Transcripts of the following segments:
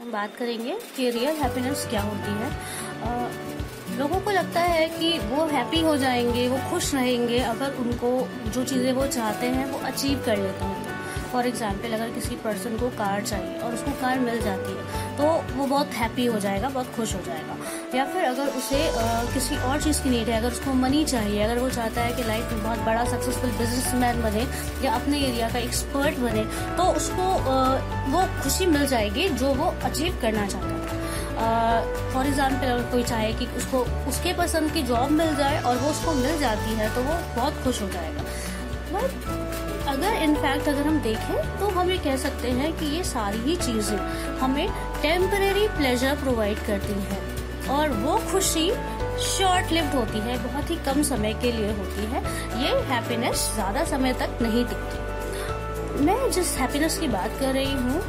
हम बात करेंगे कि रियल हैप्पीनेस क्या होती है। आ, लोगों को लगता है कि वो हैप्पी हो जाएँगे वो खुश रहेंगे अगर उनको जो चीज़ें वो चाहते हैं वो अचीव कर लेते हैं। फॉर एग्ज़ाम्पल अगर किसी पर्सन को कार चाहिए और उसको कार मिल जाती है तो वो बहुत हैप्पी हो जाएगा बहुत खुश हो जाएगा। या फिर अगर उसे आ, किसी और चीज़ की नीड है अगर उसको मनी चाहिए अगर वो चाहता है कि लाइफ में बहुत बड़ा सक्सेसफुल बिजनेसमैन बने या अपने एरिया का एक्सपर्ट बने तो उसको आ, वो खुशी मिल जाएगी जो वो अचीव करना चाहता है। फॉर एग्ज़ाम्पल अगर कोई चाहे कि उसको उसके पसंद की जॉब मिल जाए और वो उसको मिल जाती है तो वो बहुत खुश हो जाएगा। बट अगर इनफैक्ट अगर हम देखें तो हम ये कह सकते हैं कि ये सारी ही चीज़ें हमें टेम्परेरी प्लेजर प्रोवाइड करती हैं। और वो खुशी शॉर्ट लिव्ड होती है, बहुत ही कम समय के लिए होती है। ये हैप्पीनेस ज़्यादा समय तक नहीं टिकती। मैं जिस हैप्पीनेस की बात कर रही हूँ,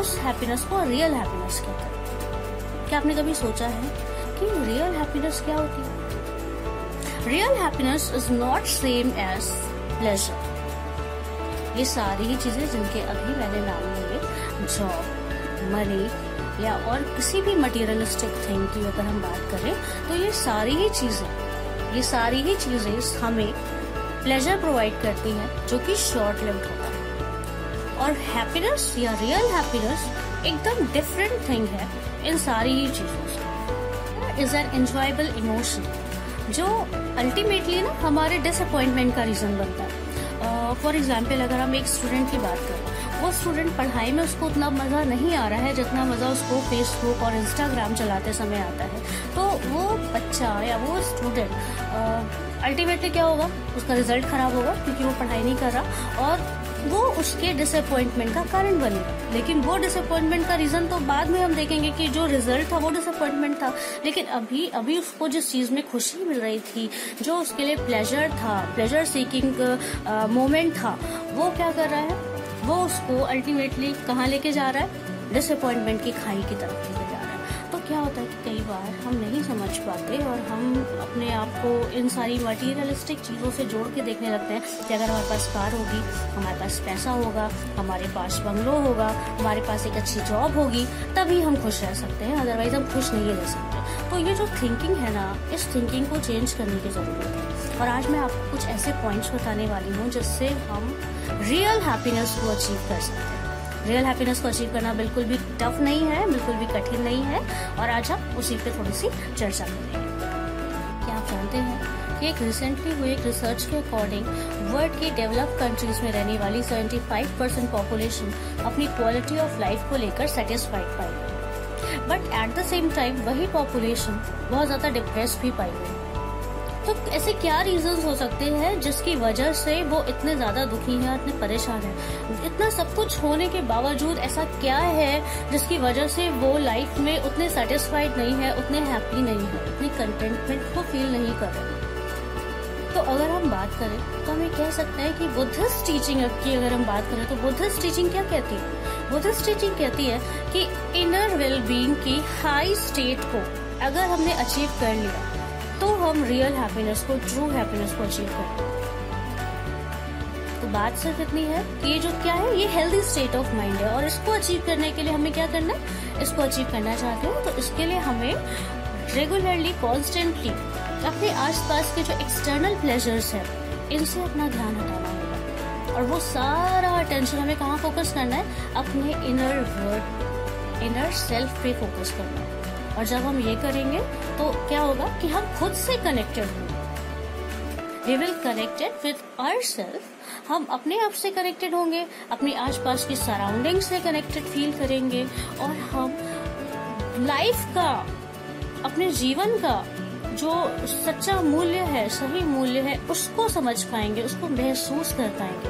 उस हैप्पीनेस को रियल हैप्पीनेस कहते हैं। क्या आपने कभी सोचा है कि रियल हैप्पीनेस क्या होती है? Real happiness is not same as pleasure ये सारी ही चीज़ें जिनके अभी मैंने नाम लिए जॉब मनी या और किसी भी मटेरियलिस्टिक थिंग की अगर हम बात करें तो ये सारी ही चीज़ें, ये सारी ही चीज़ें हमें प्लेजर प्रोवाइड करती हैं, जो कि शॉर्ट लिव्ड होता है। और हैप्पीनेस या रियल हैप्पीनेस एकदम डिफरेंट थिंग है इन सारी ही चीज़ों से। इज़ एन एंजॉयबल इमोशन जो अल्टीमेटली ना हमारे डिसअपॉइंटमेंट का रीजन बनता है। फॉर एग्ज़ाम्पल अगर हम एक स्टूडेंट की बात करें, वो स्टूडेंट पढ़ाई में उसको उतना मज़ा नहीं आ रहा है जितना मज़ा उसको फेसबुक और इंस्टाग्राम चलाते समय आता है। तो वो बच्चा या वो स्टूडेंट अल्टीमेटली क्या होगा? उसका रिज़ल्ट खराब होगा क्योंकि वो पढ़ाई नहीं कर रहा और वो उसके डिसअपॉइंटमेंट का कारण बनेगा। लेकिन वो डिसअपॉइंटमेंट का रीजन तो बाद में हम देखेंगे कि जो रिज़ल्ट था, वो डिसअपॉइंटमेंट था। लेकिन अभी अभी उसको जिस चीज़ में खुशी मिल रही थी, जो उसके लिए प्लेजर था प्लेजर सीकिंग मोमेंट था, वो क्या कर रहा है? वो उसको अल्टीमेटली कहाँ लेके जा रहा है? डिसअपॉइंटमेंट की खाई की तरफ़। बार हम नहीं समझ पाते और हम अपने आप को इन सारी मटीरियलिस्टिक चीज़ों से जोड़ के देखने लगते हैं कि अगर हमारे पास कार होगी, हमारे पास पैसा होगा, हमारे पास बंगलो होगा, हमारे पास एक अच्छी जॉब होगी, तभी हम खुश रह सकते हैं अदरवाइज़ हम खुश नहीं रह सकते। तो ये जो थिंकिंग है ना, इस थिंकिंग को चेंज करने की ज़रूरत है। और आज मैं आपको कुछ ऐसे पॉइंट्स बताने वाली हूँ जिससे हम रियल हैप्पीनेस को अचीव कर सकते हैं। रियल हैप्पीनेस को अचीव करना बिल्कुल भी टफ नहीं है, बिल्कुल भी कठिन नहीं है और आज हम उसी पे थोड़ी सी चर्चा करेंगे। क्या आप जानते हैं कि एक रिसेंटली हुई एक रिसर्च के अकॉर्डिंग वर्ल्ड की डेवलप कंट्रीज़ में रहने वाली 75 परसेंट पॉपुलेशन अपनी क्वालिटी ऑफ़ लाइफ को लेकर satisfied pi but at the same time वही पॉपुलेशन बहुत ज़्यादा डिप्रेस भी पाई गई। तो ऐसे क्या रीजंस हो सकते हैं जिसकी वजह से वो इतने ज़्यादा दुखी हैं, इतने परेशान हैं? इतना सब कुछ होने के बावजूद ऐसा क्या है जिसकी वजह से वो लाइफ में उतने सेटिस्फाइड नहीं है, उतने हैप्पी नहीं है, उतनी कंटेंटमेंट को फील नहीं कर रहे तो अगर हम बात करें तो हम ये कह सकते हैं कि बुद्धिस्ट टीचिंग की अगर हम बात करें तो बुद्धिस्ट टीचिंग क्या कहती है? बुद्धिस्ट टीचिंग कहती है कि इनर वेल बींग की हाई स्टेट को अगर हमने अचीव कर लिया तो हम रियल हैप्पीनेस को ट्रू हैप्पीनेस को अचीव करते हैं। तो बात सिर्फ़ इतनी है कि ये जो क्या है, ये हेल्दी स्टेट ऑफ़ माइंड है। और इसको अचीव करने के लिए हमें क्या करना है? इसको अचीव करना चाहते हैं तो इसके लिए हमें रेगुलरली कॉन्स्टेंटली अपने आसपास के जो एक्सटर्नल प्लेजर्स है, इनसे अपना ध्यान हटाना होगा। और वो सारा अटेंशन हमें कहाँ फोकस करना है? अपने इनर वर्ड इनर सेल्फ पे फोकस करना है। और जब हम ये करेंगे तो क्या होगा कि हम खुद से कनेक्टेड होंगे। We will connected with our self हम अपने आप से कनेक्टेड होंगे, अपने आसपास की सराउंडिंग से कनेक्टेड फील करेंगे, और हम लाइफ का, अपने जीवन का जो सच्चा मूल्य है, सही मूल्य है, उसको समझ पाएँगे, उसको महसूस कर पाएँगे,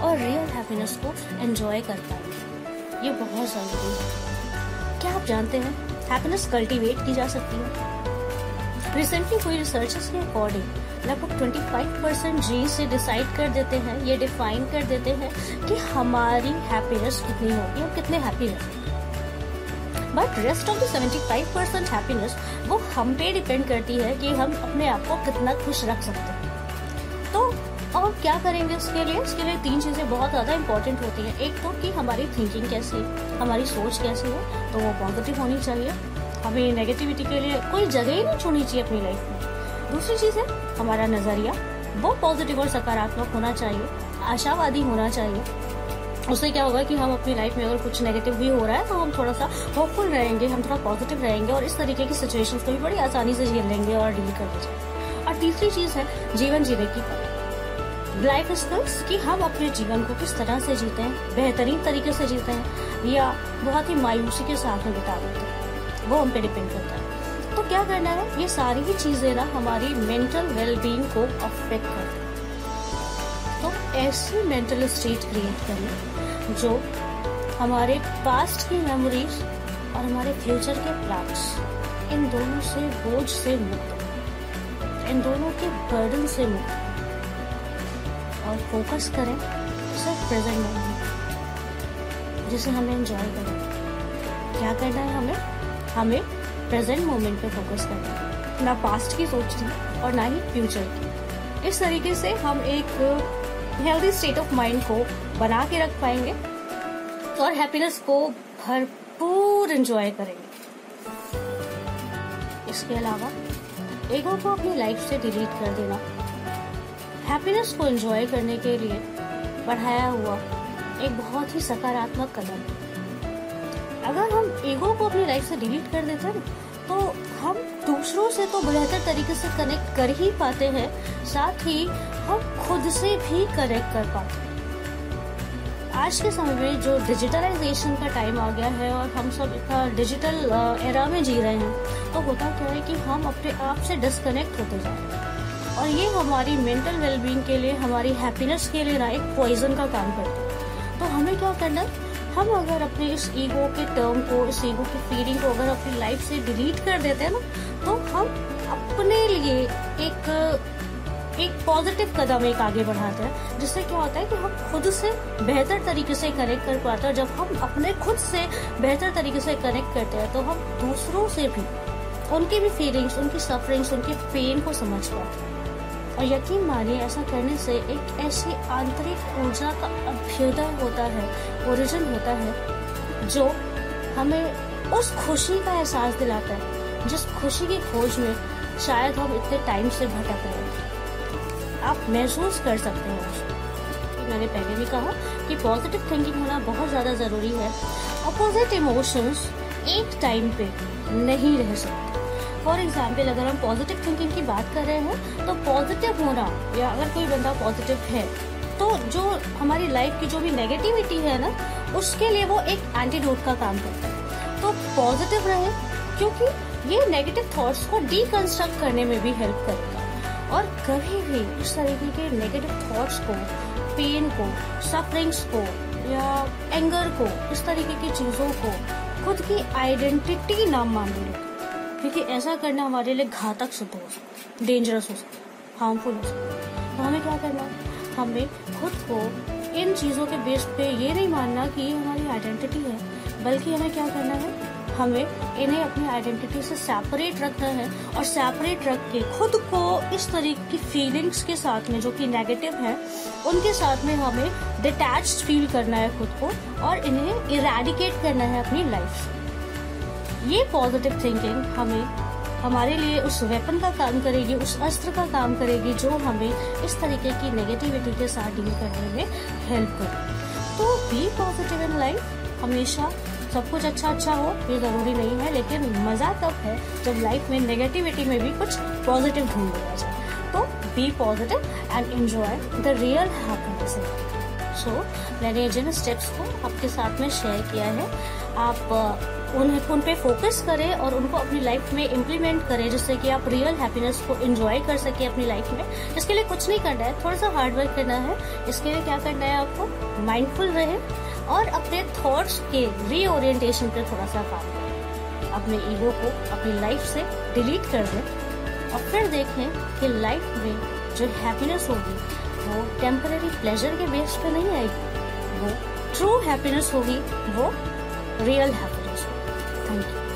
और रियल हैप्पीनेस को एंजॉय कर पाएँगे। ये बहुत ज़रूरी है। क्या आप जानते हैं? हैप्पीनेस कल्टीवेट की जा सकती है। रिसेंटली हुई रिसर्चेस के अकॉर्डिंग लगभग 25 परसेंट जी से डिसाइड कर देते हैं, ये डिफाइन कर देते हैं कि हमारी हैप्पीनेस कितनी होगी, हम कितने हैप्पी रहेंगे but rest of the 75 percent happiness वो हम पे डिपेंड करती है कि हम अपने आप को कितना खुश रख सकते हैं। और क्या करेंगे इसके लिए? इसके लिए तीन चीज़ें बहुत ज़्यादा इंपॉर्टेंट होती हैं। एक तो कि हमारी थिंकिंग कैसी है, हमारी सोच कैसी है तो वो पॉजिटिव होनी चाहिए। हमें नेगेटिविटी के लिए कोई जगह ही नहीं छोड़नी चाहिए अपनी लाइफ में। दूसरी चीज़ है, हमारा नज़रिया, वो पॉजिटिव और सकारात्मक होना चाहिए, आशावादी होना चाहिए। उससे क्या होगा कि हम अपनी लाइफ में अगर कुछ नेगेटिव भी हो रहा है तो हम थोड़ा सा होपफुल रहेंगे, हम थोड़ा पॉजिटिव रहेंगे और इस तरीके की सिचुएशन को भी बड़ी आसानी से झेल लेंगे और डील कर लेंगे। और तीसरी चीज़ है, जीवन जीने की लाइफ स्किल्स कि हम अपने जीवन को किस तरह से जीते हैं, बेहतरीन तरीके से जीते हैं, या बहुत ही मायूसी के साथ में बिता देते हैं, वो हम पे डिपेंड करता है। तो क्या करना है? ये सारी ही चीज़ें ना हमारी मेंटल वेलबींग को अफेक्ट करती है। तो ऐसी मेंटल स्टेट क्रिएट करें जो हमारे पास्ट की मेमोरीज और हमारे फ्यूचर के प्लान्स इन दोनों से बोझ से मुक्त, इन दोनों के बर्डन से मुक्त। और फोकस करें, सिर्फ़ प्रेजेंट मोमेंट जिसे हमें एंजॉय करें क्या करना है हमें? हमें प्रेजेंट मोमेंट पे फोकस करना है। ना पास्ट की सोचनी और ना ही फ्यूचर की। इस तरीके से हम एक हेल्दी स्टेट ऑफ़ माइंड को बना के रख पाएँगे और हैप्पीनेस को भरपूर एंजॉय करेंगे। इसके अलावा ईगो को अपनी लाइफ से डिलीट कर देना। हैप्पीनेस को एंजॉय करने के लिए बढ़ाया हुआ एक बहुत ही सकारात्मक कदम। अगर हम ईगो को अपनी लाइफ से डिलीट कर देते हैं तो हम दूसरों से तो बेहतर तरीके से कनेक्ट कर ही पाते हैं, साथ ही हम खुद से भी कनेक्ट कर पाते हैं। आज के समय में जो डिजिटलाइजेशन का टाइम आ गया है और हम सब इतना डिजिटल एरा में जी रहे हैं तो होता क्या है कि हम अपने आप से डिस्कनेक्ट होते जा रहे हैं। और ये हमारी मेंटल वेलबींग के लिए, हमारी हैप्पीनेस के लिए ना एक पॉइजन का काम करता है। तो हमें क्या करना है? हम अगर अपने इस ईगो के टर्म को, इस ईगो की फीलिंग को अगर अपनी लाइफ से डिलीट कर देते हैं ना तो हम अपने लिए एक एक पॉजिटिव कदम एक आगे बढ़ाते हैं, जिससे क्या होता है कि हम खुद से बेहतर तरीके से कनेक्ट कर पाते हैं। जब हम अपने खुद से बेहतर तरीके से कनेक्ट करते हैं तो हम दूसरों से भी, उनकी भी फीलिंग्स उनकी सफरिंग्स उनके पेन को समझ पाते हैं। और यकीन मानिए, ऐसा करने से एक ऐसी आंतरिक ऊर्जा का अभ्युदय होता है ओरिजिन होता है, जो हमें उस खुशी का एहसास दिलाता है, जिस खुशी की खोज में शायद हम इतने टाइम से भटक रहे हैं। आप महसूस कर सकते हैं उसको मैंने पहले भी कहा कि पॉजिटिव थिंकिंग होना बहुत ज़्यादा ज़रूरी है। अपोजिट इमोशंस एक टाइम पे नहीं रह सकते। फॉर एग्ज़ाम्पल अगर हम पॉजिटिव थिंकिंग की बात कर रहे हैं तो पॉजिटिव होना, या अगर कोई बंदा पॉजिटिव है तो जो हमारी लाइफ की जो भी नेगेटिविटी है ना, उसके लिए वो एक एंटीडोट का काम करता है। तो पॉजिटिव रहे, क्योंकि ये नेगेटिव थॉट्स को डीकंस्ट्रक्ट करने में भी हेल्प करेगा। और कभी भी इस तरीके के नेगेटिव थॉट्स को पेन को सफरिंग्स को, या एंगर को, इस तरीके की चीज़ों को खुद की आइडेंटिटी नाम मान लेगा। क्योंकि ऐसा करना हमारे लिए घातक सिद्ध हो सकता है डेंजरस हो सकता है हार्मफुल हो सकता है। तो हमें क्या करना है? हमें खुद को इन चीज़ों के बेस पे ये नहीं मानना कि ये हमारी आइडेंटिटी है, बल्कि हमें क्या करना है? हमें इन्हें अपनी आइडेंटिटी से सेपरेट रखना है और सेपरेट रख के खुद को इस तरीके की फीलिंग्स के साथ में, जो कि नेगेटिव है, उनके साथ में हमें डिटैच फील करना है खुद को और इन्हें इरेडिकेट करना है अपनी लाइफ से। ये पॉजिटिव थिंकिंग हमें हमारे लिए उस वेपन का काम करेगी, उस अस्त्र का काम करेगी जो हमें इस तरीके की नेगेटिविटी के साथ डील करने में हेल्प करे। तो बी पॉजिटिव इन लाइफ हमेशा सब कुछ अच्छा अच्छा हो, ये ज़रूरी नहीं है, लेकिन मज़ा तब है जब लाइफ में नेगेटिविटी में भी कुछ पॉजिटिव ढूंढ लिया जाए तो be positive and enjoy the real happiness so मैंने जिन स्टेप्स को आपके साथ में शेयर किया है, आप उन उन पे फोकस करें और उनको अपनी लाइफ में इम्प्लीमेंट करें, जिससे कि आप रियल हैप्पीनेस को एंजॉय कर सके अपनी लाइफ में। इसके लिए कुछ नहीं करना है थोड़ा सा हार्ड वर्क करना है। इसके लिए क्या करना है आपको? माइंडफुल रहे और अपने थॉट्स के रीओरिएंटेशन पे थोड़ा सा काम करें। अपने ईगो को अपनी लाइफ से डिलीट कर दें और फिर देखें कि लाइफ में जो हैप्पीनेस होगी, वो टेम्पररी प्लेजर के बेस पे नहीं आएगी। वो ट्रू हैप्पीनेस होगी, वो रियल हैप्पीनेस होगी थैंक यू